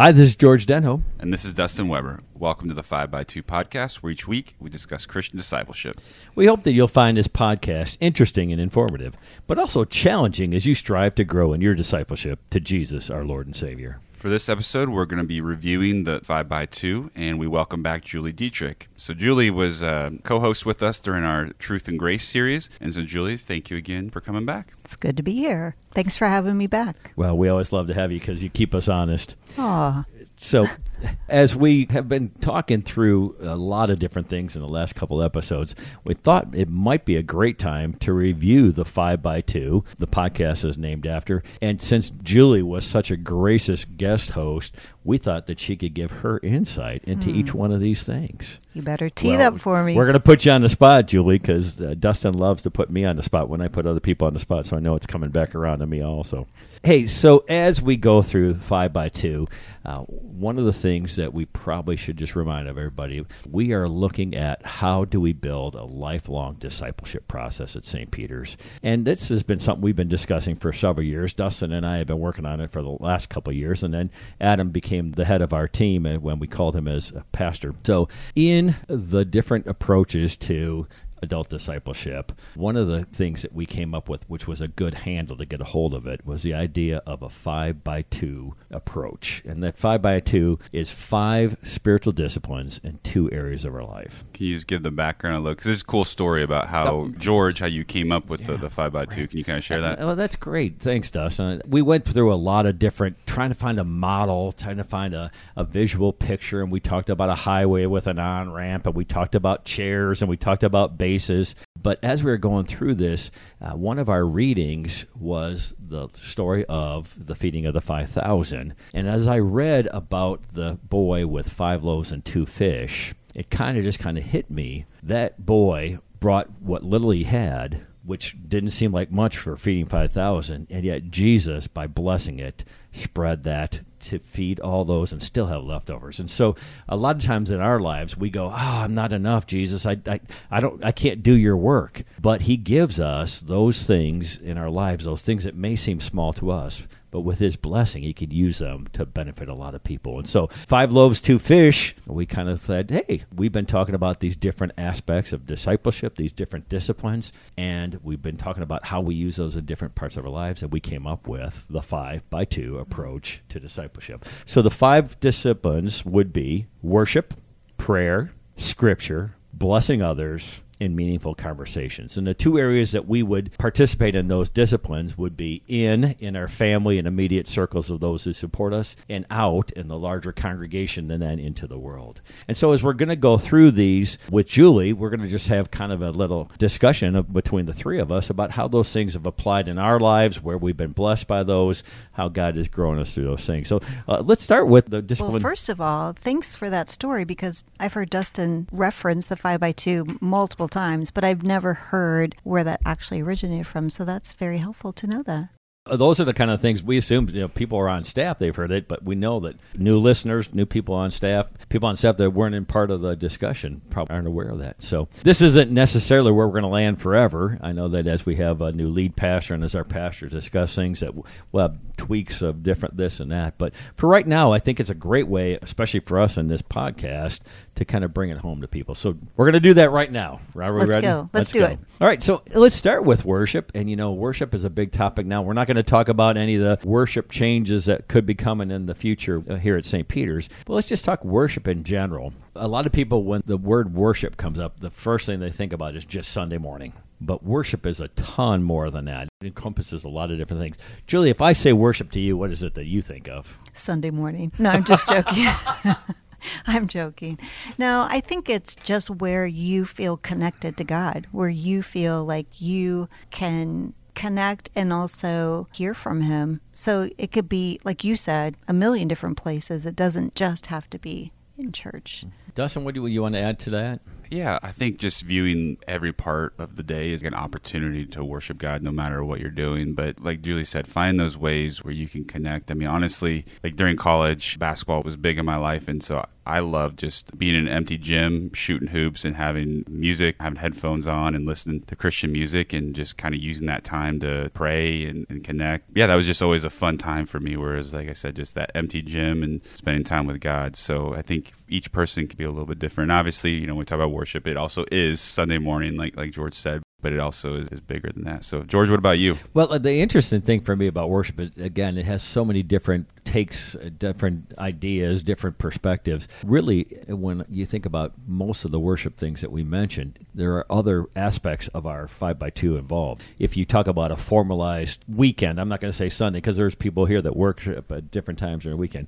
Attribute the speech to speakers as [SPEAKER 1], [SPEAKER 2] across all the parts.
[SPEAKER 1] Hi, this is George Denholm.
[SPEAKER 2] And this is Dustin Weber. Welcome to the 5x2 podcast, where each week we discuss Christian discipleship.
[SPEAKER 1] We hope that you'll find this podcast interesting and informative, but also challenging as you strive to grow in your discipleship to Jesus, our Lord and Savior.
[SPEAKER 2] For this episode, we're going to be reviewing the 5x2, and we welcome back Julie Dietrich. So, Julie was uh, a co host with us during our Truth and Grace series. And so, Julie, thank you again for coming back.
[SPEAKER 3] It's good to be here. Thanks for having me back.
[SPEAKER 1] Well, we always love to have you because you keep us honest.
[SPEAKER 3] Aw.
[SPEAKER 1] So, as we have been talking through a lot of different things in the last couple episodes, we thought it might be a great time to review the 5 by 2 the podcast is named after. And since Julie was such a gracious guest host, we thought that she could give her insight into each one of these things.
[SPEAKER 3] You better tee it up for me.
[SPEAKER 1] We're going to put you on the spot, Julie, because uh, Dustin loves to put me on the spot when I put other people on the spot, so I know it's coming back around to me also. Hey, so as we go through 5 by 2 uh, one of the things that we probably should just remind of everybody, we are looking at how do we build a lifelong discipleship process at St. Peter's. And this has been something we've been discussing for several years. Dustin and I have been working on it for the last couple of years, and then Adam became the head of our team when we called him as a pastor. So, in the different approaches to adult discipleship, one of the things that we came up with, which was a good handle to get a hold of it, was the idea of a five by two approach. And that five by two is five spiritual disciplines in two areas of our life.
[SPEAKER 2] Can you just give the background a look? Because there's a cool story about how, George, how you came up with the, the 5x2. Can you kind of share that?
[SPEAKER 1] Well, that's great. Thanks, Dustin. We went through a lot of different, trying to find a model, trying to find a, a visual picture, and we talked about a highway with an on ramp, and we talked about chairs, and we talked about But as we were going through this, uh, one of our readings was the story of the feeding of the 5,000. And as I read about the boy with five loaves and two fish, it kind of just kind of hit me. That boy brought what little he had which didn't seem like much for feeding 5,000, and yet Jesus, by blessing it, spread that to feed all those and still have leftovers. And so, a lot of times in our lives, we go, "Oh, I'm not enough, Jesus. I, I, I don't, I can't do your work." But He gives us those things in our lives, those things that may seem small to us, but with his blessing, he could use them to benefit a lot of people. And so, five loaves, two fish, we kind of said, hey, we've been talking about these different aspects of discipleship, these different disciplines, and we've been talking about how we use those in different parts of our lives. And we came up with the five by two approach to discipleship. So, the five disciplines would be worship, prayer, scripture, blessing others, in meaningful conversations. And the two areas that we would participate in those disciplines would be in in our family and immediate circles of those who support us and out in the larger congregation and then into the world. And so as we're going to go through these with Julie, we're going to just have kind of a little discussion of, between the three of us about how those things have applied in our lives, where we've been blessed by those, how God has grown us through those things. So uh, let's start with the discipline.
[SPEAKER 3] well, first of all, thanks for that story because I've heard Dustin reference the 5 by 2 multiple times, but I've never heard where that actually originated from. So that's very helpful to know that.
[SPEAKER 1] Uh, those are the kind of things we assume you know, people are on staff they've heard it but we know that new listeners new people on staff people on staff that weren't in part of the discussion probably aren't aware of that so this isn't necessarily where we're going to land forever i know that as we have a new lead pastor and as our pastor discuss things that we'll have tweaks of different this and that but for right now i think it's a great way especially for us in this podcast to kind of bring it home to people so we're going to do that right now are we
[SPEAKER 3] Let's
[SPEAKER 1] ready?
[SPEAKER 3] go. Let's do it.
[SPEAKER 1] all right, so let's start with worship. And you know, worship is a big topic now. We're not going to talk about any of the worship changes that could be coming in the future uh, here at St. Peter's, but let's just talk worship in general. A lot of people, when the word worship comes up, the first thing they think about is just Sunday morning. But worship is a ton more than that. It encompasses a lot of different things. Julie, if I say worship to you, what is it that you think of?
[SPEAKER 3] Sunday morning. No, I'm just joking. I'm joking. No, I think it's just where you feel connected to God, where you feel like you can connect and also hear from Him. So it could be, like you said, a million different places. It doesn't just have to be in church.
[SPEAKER 1] Dustin, what do you want to add to that?
[SPEAKER 2] Yeah, I think just viewing every part of the day is an opportunity to worship God no matter what you're doing. But like Julie said, find those ways where you can connect. I mean, honestly, like during college, basketball was big in my life. And so I love just being in an empty gym, shooting hoops, and having music, having headphones on, and listening to Christian music, and just kind of using that time to pray and, and, connect. Yeah, that was just always a fun time for me. Whereas, like I said, just that empty gym and spending time with God. So I think each person can be a little bit different. Obviously, you know, when we talk about worship, it also is Sunday morning, like like George said but it also is, is, bigger than that. So, George, what about you?
[SPEAKER 1] Well, the interesting thing for me about worship is, again, it has so many different takes, uh, different ideas, different perspectives. Really, when you think about most of the worship things that we mentioned, there are other aspects of our 5 by 2 involved. If you talk about a formalized weekend, I'm not going to say Sunday because there's people here that worship at different times during the weekend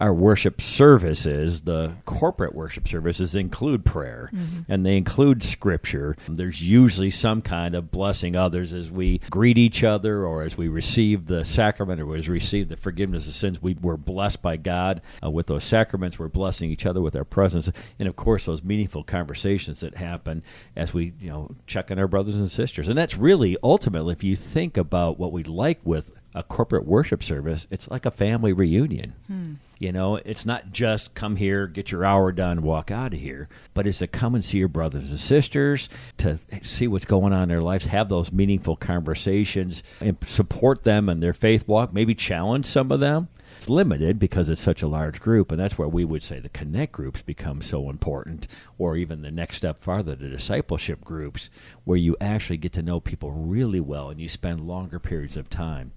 [SPEAKER 1] our worship services, the corporate worship services, include prayer mm-hmm. and they include scripture. There's usually some kind of blessing others as we greet each other or as we receive the sacrament or as we receive the forgiveness of sins. We were blessed by God uh, with those sacraments. We're blessing each other with our presence. And of course, those meaningful conversations that happen as we, you know, check on our brothers and sisters. And that's really ultimately, if you think about what we like with a corporate worship service, it's like a family reunion. Hmm. You know, it's not just come here, get your hour done, walk out of here, but it's to come and see your brothers and sisters, to see what's going on in their lives, have those meaningful conversations, and support them in their faith walk, maybe challenge some of them. It's limited because it's such a large group, and that's where we would say the connect groups become so important, or even the next step farther, the discipleship groups, where you actually get to know people really well and you spend longer periods of time.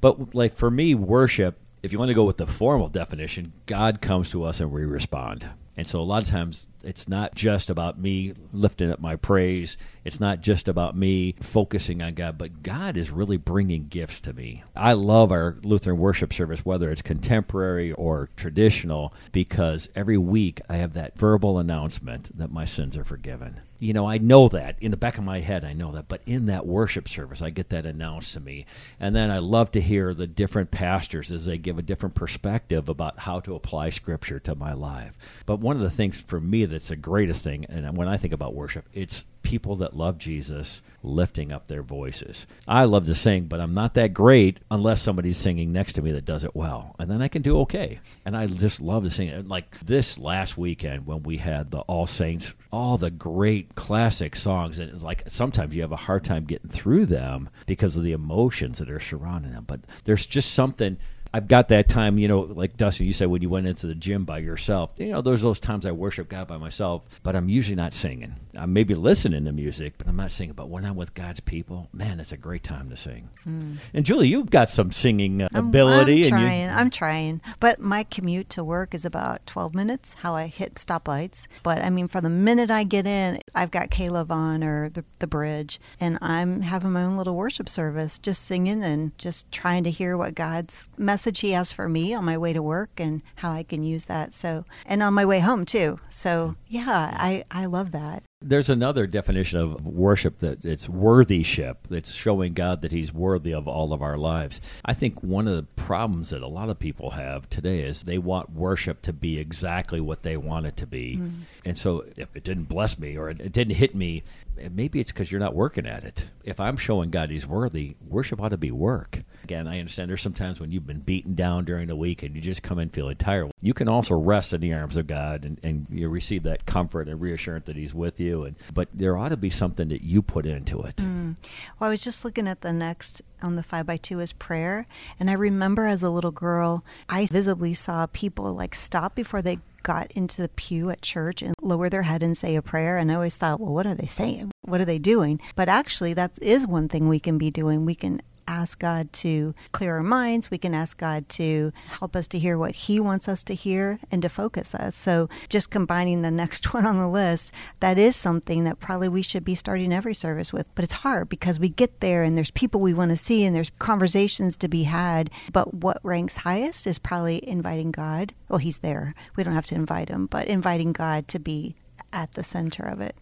[SPEAKER 1] But like for me, worship if you want to go with the formal definition, God comes to us and we respond. And so a lot of times it's not just about me lifting up my praise. It's not just about me focusing on God, but God is really bringing gifts to me. I love our Lutheran worship service, whether it's contemporary or traditional, because every week I have that verbal announcement that my sins are forgiven you know, I know that in the back of my head, I know that. But in that worship service, I get that announced to me. And then I love to hear the different pastors as they give a different perspective about how to apply Scripture to my life. But one of the things for me that's the greatest thing, and when I think about worship, it's people that love Jesus lifting up their voices. I love to sing, but I'm not that great unless somebody's singing next to me that does it well. And then I can do okay. And I just love to sing. Like this last weekend when we had the All Saints, all the great classic songs. And like sometimes you have a hard time getting through them because of the emotions that are surrounding them. But there's just something I've got that time, you know, like Dustin, you said when you went into the gym by yourself. You know, there's those times I worship God by myself, but I'm usually not singing. I'm maybe listening to music, but I'm not singing. But when I'm with God's people, man, it's a great time to sing. Mm. And Julie, you've got some singing uh, ability.
[SPEAKER 3] I'm, I'm trying.
[SPEAKER 1] You...
[SPEAKER 3] I'm trying. But my commute to work is about 12 minutes. How I hit stoplights. But I mean, from the minute I get in, I've got K-LOVE on or the, the bridge, and I'm having my own little worship service, just singing and just trying to hear what God's message message he has for me on my way to work and how I can use that. So, and on my way home too. So, yeah, I, I love that.
[SPEAKER 1] There's another definition of worship that it's worthyship. It's showing God that He's worthy of all of our lives. I think one of the problems that a lot of people have today is they want worship to be exactly what they want it to be. Mm. And so if it didn't bless me or it didn't hit me, maybe it's because you're not working at it. If I'm showing God He's worthy, worship ought to be work. Again, I understand there's sometimes when you've been beaten down during the week and you just come in feeling tired. You can also rest in the arms of God and, and you receive that comfort and reassurance that He's with you. And but there ought to be something that you put into it. Mm.
[SPEAKER 3] Well, I was just looking at the next on the five by two is prayer, and I remember as a little girl, I visibly saw people like stop before they got into the pew at church and lower their head and say a prayer. And I always thought, well, what are they saying? What are they doing? But actually, that is one thing we can be doing. We can ask God to clear our minds. We can ask God to help us to hear what He wants us to hear and to focus us. So, just combining the next one on the list, that is something that probably we should be starting every service with. But it's hard because we get there and there's people we want to see and there's conversations to be had. But what ranks highest is probably inviting God. Well, He's there. We don't have to invite Him, but inviting God to be at the center of it.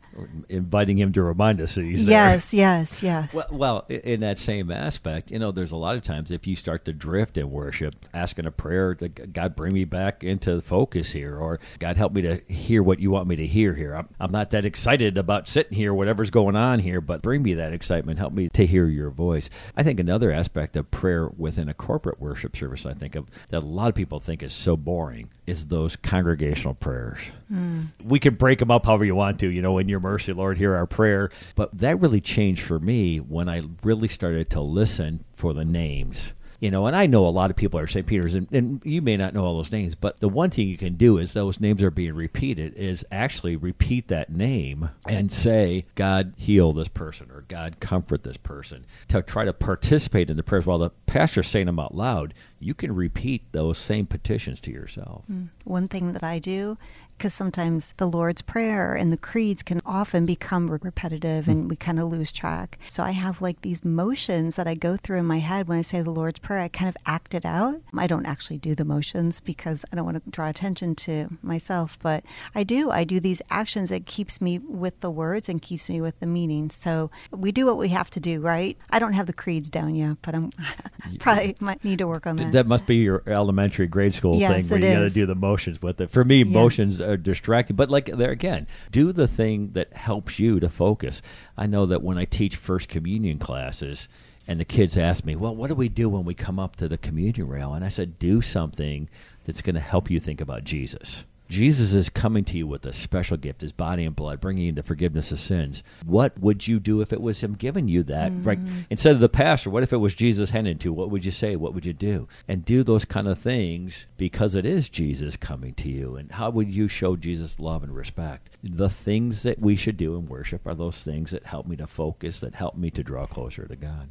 [SPEAKER 1] Inviting him to remind us that he's there.
[SPEAKER 3] Yes, yes, yes.
[SPEAKER 1] Well, well, in that same aspect, you know, there's a lot of times if you start to drift in worship, asking a prayer that God bring me back into focus here, or God help me to hear what you want me to hear here. I'm, I'm not that excited about sitting here, whatever's going on here, but bring me that excitement. Help me to hear your voice. I think another aspect of prayer within a corporate worship service, I think of that a lot of people think is so boring, is those congregational prayers. Mm. We can break them up however you want to, you know, in your mercy, Lord, hear our prayer. But that really changed for me when I really started to listen for the names. You know, and I know a lot of people are St. Peter's, and, and you may not know all those names, but the one thing you can do is those names are being repeated, is actually repeat that name and say, God, heal this person, or God, comfort this person. To try to participate in the prayers while the pastor's saying them out loud, you can repeat those same petitions to yourself. Mm.
[SPEAKER 3] One thing that I do, because sometimes the Lord's Prayer and the creeds can often become repetitive hmm. and we kind of lose track. So I have like these motions that I go through in my head when I say the Lord's Prayer. I kind of act it out. I don't actually do the motions because I don't want to draw attention to myself, but I do. I do these actions that keeps me with the words and keeps me with the meaning. So we do what we have to do, right? I don't have the creeds down yet, but I'm probably might need to work on that.
[SPEAKER 1] That must be your elementary grade school
[SPEAKER 3] Yes,
[SPEAKER 1] thing where
[SPEAKER 3] it
[SPEAKER 1] you got to do the motions with it. For me,
[SPEAKER 3] Yeah.
[SPEAKER 1] motions are distracting, but like there again, do the thing that helps you to focus. I know that when I teach first communion classes and the kids ask me, "Well, what do we do when we come up to the communion rail?" and I said, "Do something that's going to help you think about Jesus." Jesus is coming to you with a special gift, his body and blood, bringing you into forgiveness of sins. What would you do if it was him giving you that? Right? Mm. Instead of the pastor, what if it was Jesus handing to you? What would you say? What would you do? And do those kind of things because it is Jesus coming to you. And how would you show Jesus love and respect? The things that we should do in worship are those things that help me to focus, that help me to draw closer to God.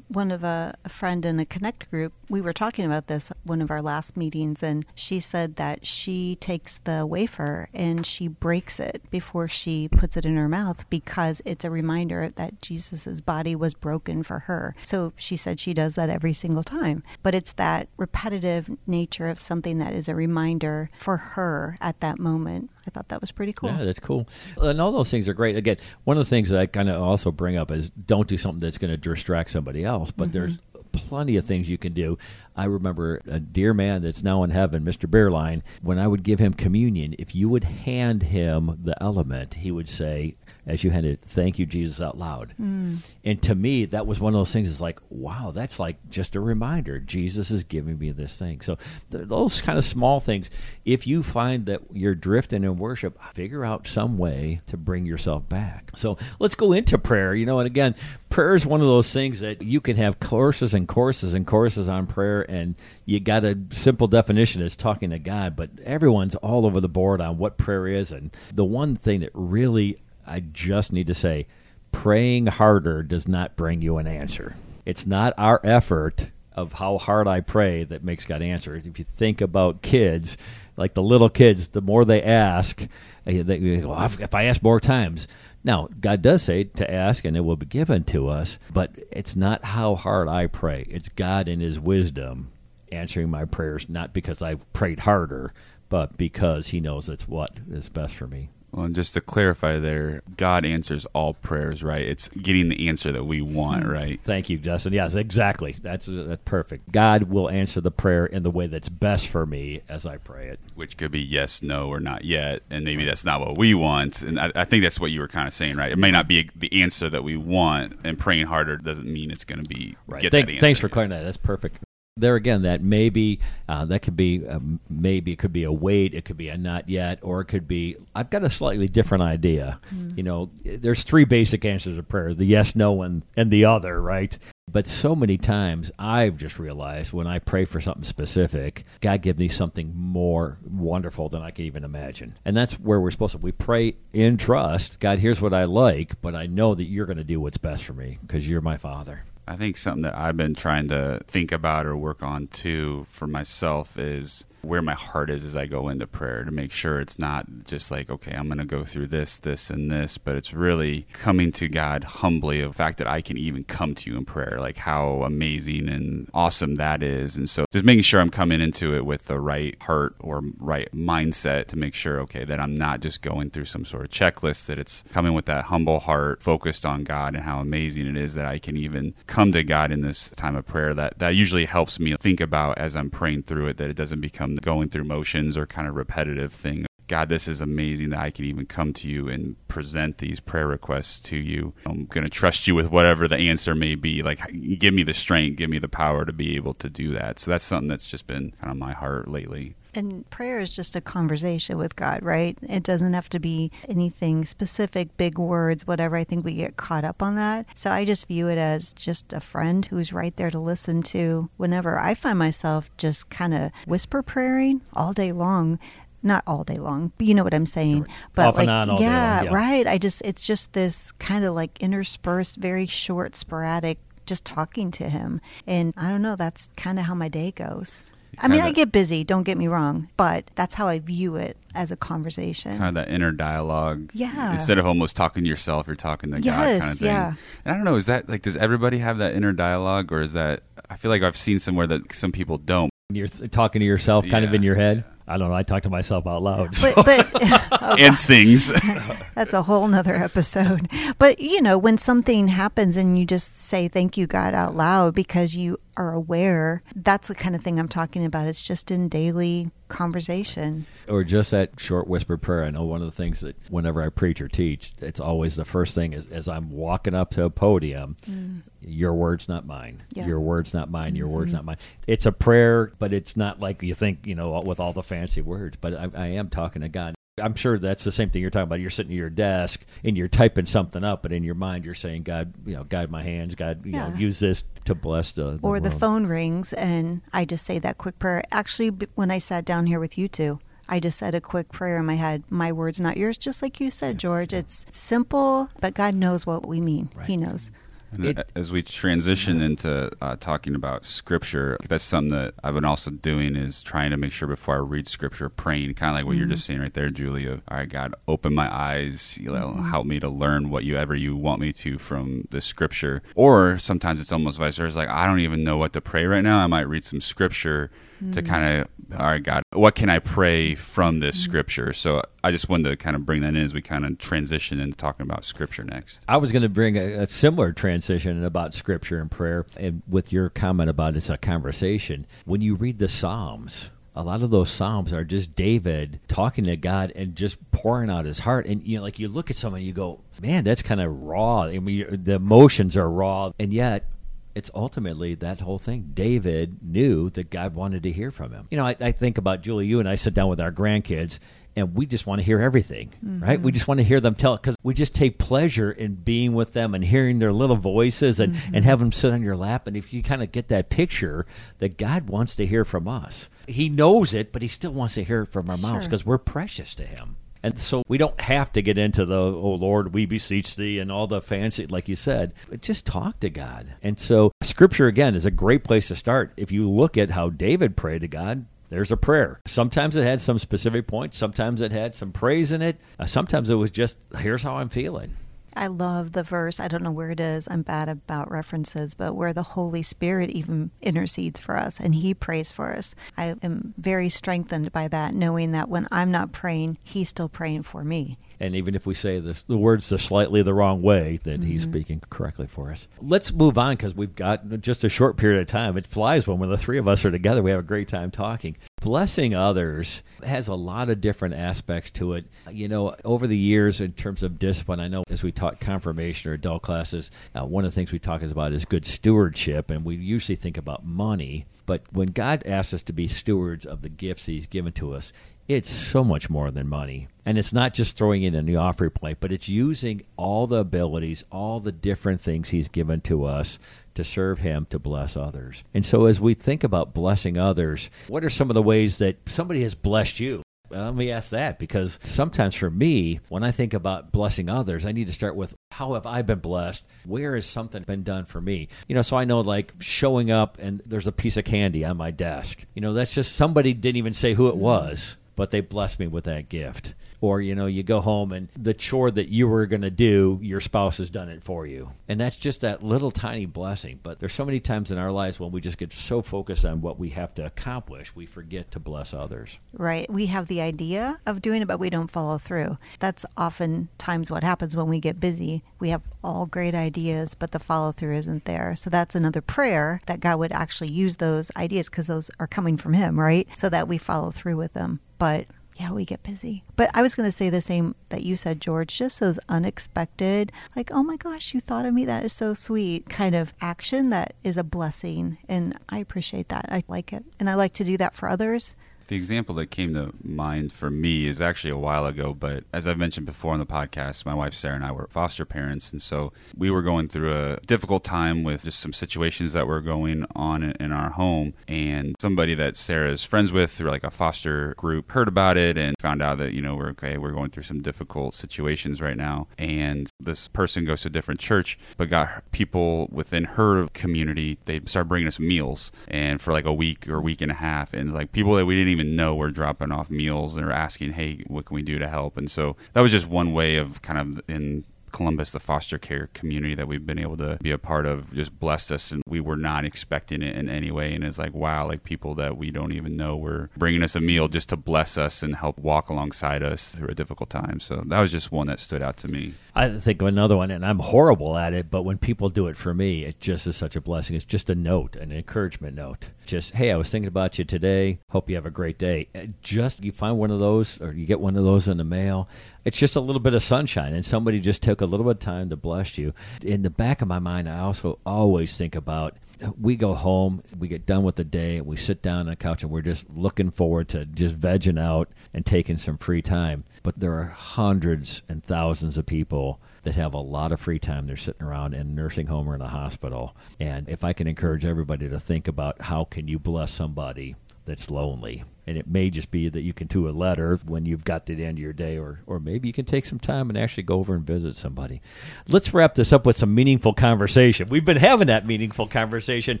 [SPEAKER 3] One of a, a friend in a connect group we were talking about this one of our last meetings and she said that she takes the wafer and she breaks it before she puts it in her mouth because it's a reminder that jesus' body was broken for her. So she said she does that every single time. But it's that repetitive nature of something that is a reminder for her at that moment. I thought that was pretty cool.
[SPEAKER 1] Yeah, that's cool. And all those things are great. Again, one of the things that I kind of also bring up is don't do something that's going to distract somebody else. But there's mm-hmm. plenty of things you can do. I remember a dear man that's now in heaven, Mr. Bearline, when I would give him communion, if you would hand him the element, he would say, as you handed it, thank you, Jesus, out loud. Hmm. And to me, that was one of those things. It's like, wow, that's like just a reminder. Jesus is giving me this thing. So th- those kind of small things. If you find that you're drifting in worship, figure out some way to bring yourself back. So let's go into prayer. You know, and again, prayer is one of those things that you can have courses and courses and courses on prayer, and you got a simple definition as talking to God, but everyone's all over the board on what prayer is. And the one thing that really I just need to say praying harder does not bring you an answer. It's not our effort of how hard I pray that makes God answer. If you think about kids, like the little kids, the more they ask, they go, "If if I ask more times. Now, God does say to ask and it will be given to us, but it's not how hard I pray. It's God in His wisdom answering my prayers, not because I prayed harder, but because He knows it's what is best for me.
[SPEAKER 2] Well, and just to clarify there, God answers all prayers, right? It's getting the answer that we want, right?
[SPEAKER 1] Thank you, Dustin. Yes, exactly. That's, uh, that's perfect. God will answer the prayer in the way that's best for me as I pray it.
[SPEAKER 2] Which could be yes, no, or not yet, and maybe that's not what we want. And I, I think that's what you were kind of saying, right? It may not be the answer that we want, and praying harder doesn't mean it's going to be
[SPEAKER 1] Right. Thank- thanks for clarifying that. That's perfect. There again, that maybe uh, that could be um, maybe it could be a wait, it could be a not yet, or it could be I've got a slightly different idea. You know, there's three basic answers to prayers: the yes, no, and and the other, right? But so many times I've just realized when I pray for something specific, God gives me something more wonderful than I can even imagine. And that's where we're supposed to. We pray in trust. God, here's what I like, but I know that you're going to do what's best for me because you're my Father.
[SPEAKER 2] I think something that I've been trying to think about or work on too for myself is where my heart is as I go into prayer to make sure it's not just like, okay, I'm going to go through this, this, and this, but it's really coming to God humbly of the fact that I can even come to you in prayer, like how amazing and awesome that is. And so just making sure I'm coming into it with the right heart or right mindset to make sure, okay, that I'm not just going through some sort of checklist, that it's coming with that humble heart, focused on God and how amazing it is that I can even come to God in this time of prayer. That, that usually helps me think about as I'm praying through it, that it doesn't become going through motions or kind of repetitive thing. God, this is amazing that I can even come to you and present these prayer requests to you. I'm going to trust you with whatever the answer may be. Like, give me the strength, give me the power to be able to do that. So that's something that's just been kind of my heart lately.
[SPEAKER 3] And prayer is just a conversation with God, right? It doesn't have to be anything specific, big words, whatever. I think we get caught up on that. So I just view it as just a friend who's right there to listen to whenever I find myself just kind of whisper praying all day long not all day long, but you know what I'm saying. But
[SPEAKER 1] Off
[SPEAKER 3] like,
[SPEAKER 1] and on all day
[SPEAKER 3] yeah,
[SPEAKER 1] yeah.
[SPEAKER 3] right. I just it's just this kind of like interspersed, very short, sporadic, just talking to him, and I don't know. That's kind of how my day goes. I mean, I get busy. Don't get me wrong, but that's how I view it as a conversation.
[SPEAKER 2] kind of that inner dialogue.
[SPEAKER 3] Yeah.
[SPEAKER 2] Instead of almost talking to yourself, you're talking to God kind of thing.
[SPEAKER 3] yeah.
[SPEAKER 2] And I don't know, is that like, does everybody have that inner dialogue or is that, I feel like I've seen somewhere that some people don't.
[SPEAKER 1] You're th- talking to yourself kind of in your head. I don't know. I talk to myself out loud.
[SPEAKER 3] but but oh,
[SPEAKER 2] And sings.
[SPEAKER 3] that's a whole nother episode. But you know, when something happens and you just say thank you God out loud because you are aware, that's the kind of thing I'm talking about. It's just in daily conversation.
[SPEAKER 1] or just that short whispered prayer. I know one of the things that whenever I preach or teach, it's always the first thing is as I'm walking up to a podium, mm. your words not mine.
[SPEAKER 3] Yeah.
[SPEAKER 1] Your words not mine. Your words mm-hmm. not mine. It's a prayer, but it's not like you think, you know, with all the fancy words. But I, I am talking to God. I'm sure that's the same thing you're talking about. You're sitting at your desk and you're typing something up, but in your mind you're saying, "God, you know, guide my hands. God, you know, use this to bless the, the
[SPEAKER 3] or the phone rings and I just say that quick prayer. Actually, when I sat down here with you two, I just said a quick prayer in my head. My words, not yours, just like you said, George. It's simple, but God knows what we mean.
[SPEAKER 1] Right.
[SPEAKER 3] He knows.
[SPEAKER 2] And
[SPEAKER 1] It-
[SPEAKER 2] as we transition into uh, talking about scripture, that's something that I've been also doing is trying to make sure before I read scripture, praying, kind of like what you're just saying right there, Julie. All right, God, open my eyes, you know, help me to learn what you ever you want me to from the scripture. Or sometimes it's almost vice versa. Like I don't even know what to pray right now. I might read some scripture to hmm. kind of, all right, God, what can I pray from this hmm. scripture? So I just wanted to kind of bring that in as we kind of transition into talking about scripture next.
[SPEAKER 1] I was going to bring a, a similar transition about scripture and prayer, and with your comment about it's a conversation. When you read the Psalms, a lot of those Psalms are just David talking to God and just pouring out his heart. And you know, like you look at someone, you go, "Man, that's kind of raw." I mean, the emotions are raw, and yet it's ultimately that whole thing. David knew that God wanted to hear from him. You know, I, I think about Julie, you and I sit down with our grandkids, and we just want to hear everything, mm-hmm. right? We just want to hear them tell because we just take pleasure in being with them and hearing their little voices and, and mm-hmm. have them sit on your lap. And if you kind of get that picture that God wants to hear from us, He knows it, but He still wants to hear it from our mouths because we're precious to Him. And so we don't have to get into the, oh Lord, we beseech thee and all the fancy, like you said, but just talk to God. And so scripture, again, is a great place to start. If you look at how David prayed to God, there's a prayer. Sometimes it had some specific points, sometimes it had some praise in it, uh, sometimes it was just, here's how I'm feeling.
[SPEAKER 3] I love the verse. I don't know where it is. I'm bad about references, but where the Holy Spirit even intercedes for us and He prays for us. I am very strengthened by that, knowing that when I'm not praying, He's still praying for me.
[SPEAKER 1] And even if we say this, the words the slightly the wrong way, that he's mm-hmm. speaking correctly for us. Let's move on because we've got just a short period of time. It flies when, when the three of us are together. We have a great time talking. Blessing others has a lot of different aspects to it. You know, over the years, in terms of discipline, I know as we taught confirmation or adult classes, uh, one of the things we talk about is good stewardship, and we usually think about money. But when God asks us to be stewards of the gifts He's given to us, it's so much more than money. And it's not just throwing in the offering plate, but it's using all the abilities, all the different things He's given to us to serve Him, to bless others. And so as we think about blessing others, what are some of the ways that somebody has blessed you? Well, let me ask that because sometimes for me, when I think about blessing others, I need to start with how have I been blessed? Where has something been done for me? You know, so I know like showing up and there's a piece of candy on my desk. You know, that's just somebody didn't even say who it mm-hmm. was but they blessed me with that gift. Or, you know, you go home and the chore that you were going to do, your spouse has done it for you. And that's just that little tiny blessing. But there's so many times in our lives when we just get so focused on what we have to accomplish, we forget to bless others.
[SPEAKER 3] Right. We have the idea of doing it, but we don't follow through. That's oftentimes what happens when we get busy. We have all great ideas, but the follow through isn't there. So that's another prayer that God would actually use those ideas because those are coming from Him, right? So that we follow through with them. But yeah, we get busy. But I was going to say the same that you said, George, just those unexpected, like, oh my gosh, you thought of me. That is so sweet kind of action that is a blessing. And I appreciate that. I like it. And I like to do that for others.
[SPEAKER 2] The example that came to mind for me is actually a while ago, but as I've mentioned before on the podcast, my wife Sarah and I were foster parents, and so we were going through a difficult time with just some situations that were going on in our home. And somebody that Sarah's friends with through like a foster group heard about it and found out that, you know, we're okay, we're going through some difficult situations right now. And this person goes to a different church, but got people within her community, they started bringing us meals and for like a week or week and a half. And like people that we didn't even know we're dropping off meals They're asking, "Hey, what can we do to help?" And so that was just one way of kind of in Columbus, the foster care community that we've been able to be a part of, just blessed us, and we were not expecting it in any way. And it's like, wow, like people that we don't even know were bringing us a meal just to bless us and help walk alongside us through a difficult time. So that was just one that stood out to me.
[SPEAKER 1] I think of another one, and I'm horrible at it, but when people do it for me, it just is such a blessing. It's just a note, an encouragement note. Just, hey, I was thinking about you today. Hope you have a great day. Just you find one of those, or you get one of those in the mail it's just a little bit of sunshine and somebody just took a little bit of time to bless you in the back of my mind i also always think about we go home, we get done with the day, we sit down on the couch, and we're just looking forward to just vegging out and taking some free time. But there are hundreds and thousands of people that have a lot of free time. They're sitting around in a nursing home or in a hospital. And if I can encourage everybody to think about how can you bless somebody that's lonely and it may just be that you can do a letter when you've got to the end of your day or or maybe you can take some time and actually go over and visit somebody. Let's wrap this up with some meaningful conversation. We've been having that meaningful conversation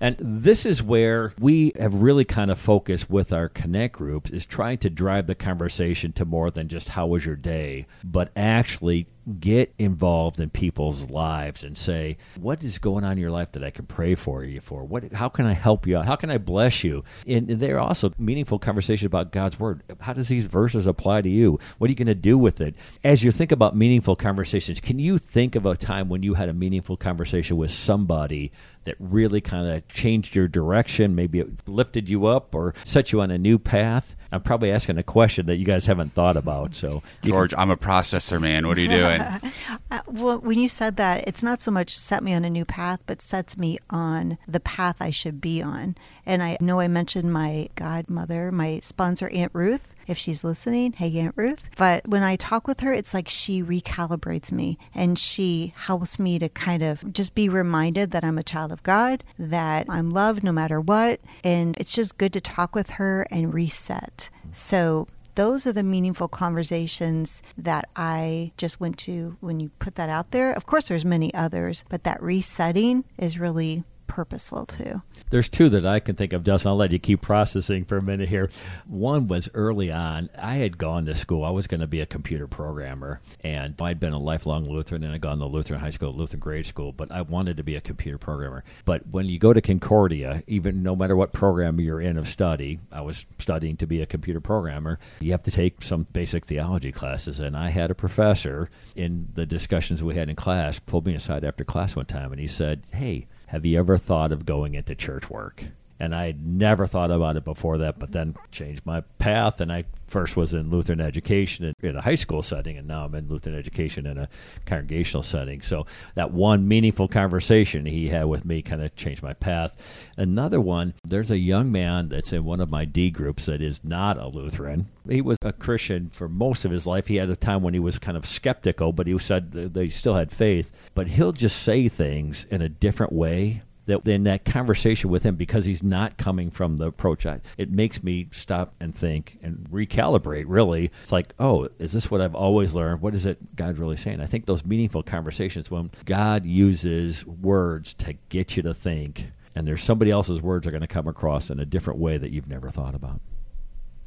[SPEAKER 1] and this is where we have really kind of focused with our connect groups is trying to drive the conversation to more than just how was your day but actually get involved in people's lives and say what is going on in your life that i can pray for you for? What how can i help you out? How can i bless you? And they're also meaningful conversation about god's word. How does these verses apply to you? What are you going to do with it? As you think about meaningful conversations can you think of a time when you had a meaningful conversation with somebody that really kind of changed your direction maybe it lifted you up or set you on a new path I'm probably asking a question that you guys haven't thought about. So,
[SPEAKER 2] George, can... I'm a processor man. What are you doing?
[SPEAKER 3] uh, well, when you said that, it's not so much set me on a new path, but sets me on the path I should be on. And I know I mentioned my godmother, my sponsor, Aunt Ruth, if she's listening. Hey, Aunt Ruth. But when I talk with her, it's like she recalibrates me and she helps me to kind of just be reminded that I'm a child of God, that I'm loved no matter what. And it's just good to talk with her and reset. So those are the meaningful conversations that I just went to when you put that out there. Of course, there's many others, but that resetting is really purposeful too.
[SPEAKER 1] There's two that I can think of, Dustin. I'll let you keep processing for a minute here. One was early on. I had gone to school. I was going to be a computer programmer, and I'd been a lifelong Lutheran, and I'd gone to Lutheran high school, Lutheran grade school, but I wanted to be a computer programmer. But when you go to Concordia, even no matter what program you're in of study, I was studying to be a computer programmer, you have to take some basic theology classes. And I had a professor in the discussions we had in class pulled me aside after class one time, and he said, Hey, have you ever thought of going into church work? And I never thought about it before that, but then changed my path. And I first was in Lutheran education in a high school setting, and now I'm in Lutheran education in a congregational setting. So that one meaningful conversation he had with me kind of changed my path. Another one, there's a young man that's in one of my D groups that is not a Lutheran. He was a Christian for most of his life. He had a time when he was kind of skeptical, but he said they still had faith. But he'll just say things in a different way that in that conversation with him, because he's not coming from the approach, I, it makes me stop and think and recalibrate. Really, it's like, oh, is this what I've always learned? What is it God really saying? I think those meaningful conversations when God uses words to get you to think, and there's somebody else's words are going to come across in a different way that you've never thought about.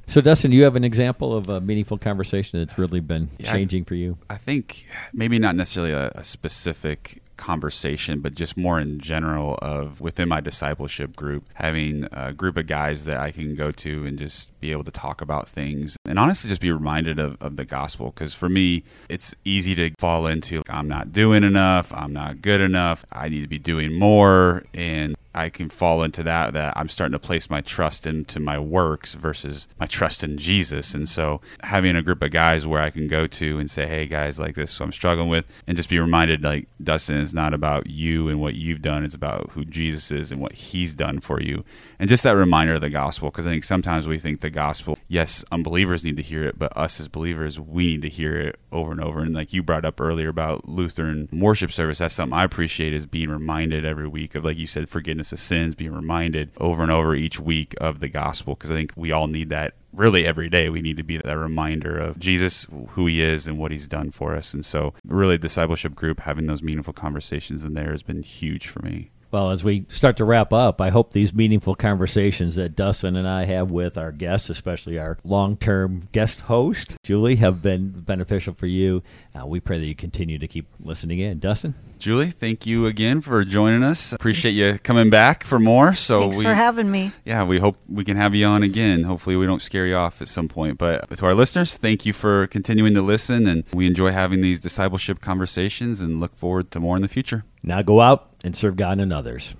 [SPEAKER 1] So, Dustin, you have an example of a meaningful conversation that's really been
[SPEAKER 2] Yeah,
[SPEAKER 1] changing for you?
[SPEAKER 2] I think maybe not necessarily a, a specific conversation, but just more in general of within my discipleship group, having a group of guys that I can go to and just be able to talk about things and honestly just be reminded of, of the gospel. Because for me, it's easy to fall into I'm not doing enough, I'm not good enough, I need to be doing more. And I can fall into that that I'm starting to place my trust into my works versus my trust in Jesus. And so having a group of guys where I can go to and say, "Hey guys, like this, I'm struggling with," and just be reminded, like Dustin, it's not about you and what you've done; it's about who Jesus is and what He's done for you. And just that reminder of the gospel, because I think sometimes we think the gospel, yes, unbelievers need to hear it, but us as believers, we need to hear it over and over. And like you brought up earlier about Lutheran worship service, that's something I appreciate is being reminded every week of, like you said, forgiveness of sins, being reminded over and over each week of the gospel, because I think we all need that really every day we need to be that reminder of Jesus, who he is and what he's done for us. And so really discipleship group, having those meaningful conversations in there has been huge for me.
[SPEAKER 1] Well, as we start to wrap up, I hope these meaningful conversations that Dustin and I have with our guests, especially our long term guest host, Julie, have been beneficial for you. Uh, we pray that you continue to keep listening in. Dustin?
[SPEAKER 2] Julie, thank you again for joining us. Appreciate you coming back for more. So
[SPEAKER 3] Thanks
[SPEAKER 2] we,
[SPEAKER 3] for having me.
[SPEAKER 2] yeah, we hope we can have you on again. Hopefully, we don't scare you off at some point. But to our listeners, thank you for continuing to listen, and we enjoy having these discipleship conversations, and look forward to more in the future.
[SPEAKER 1] Now go out and serve God and others.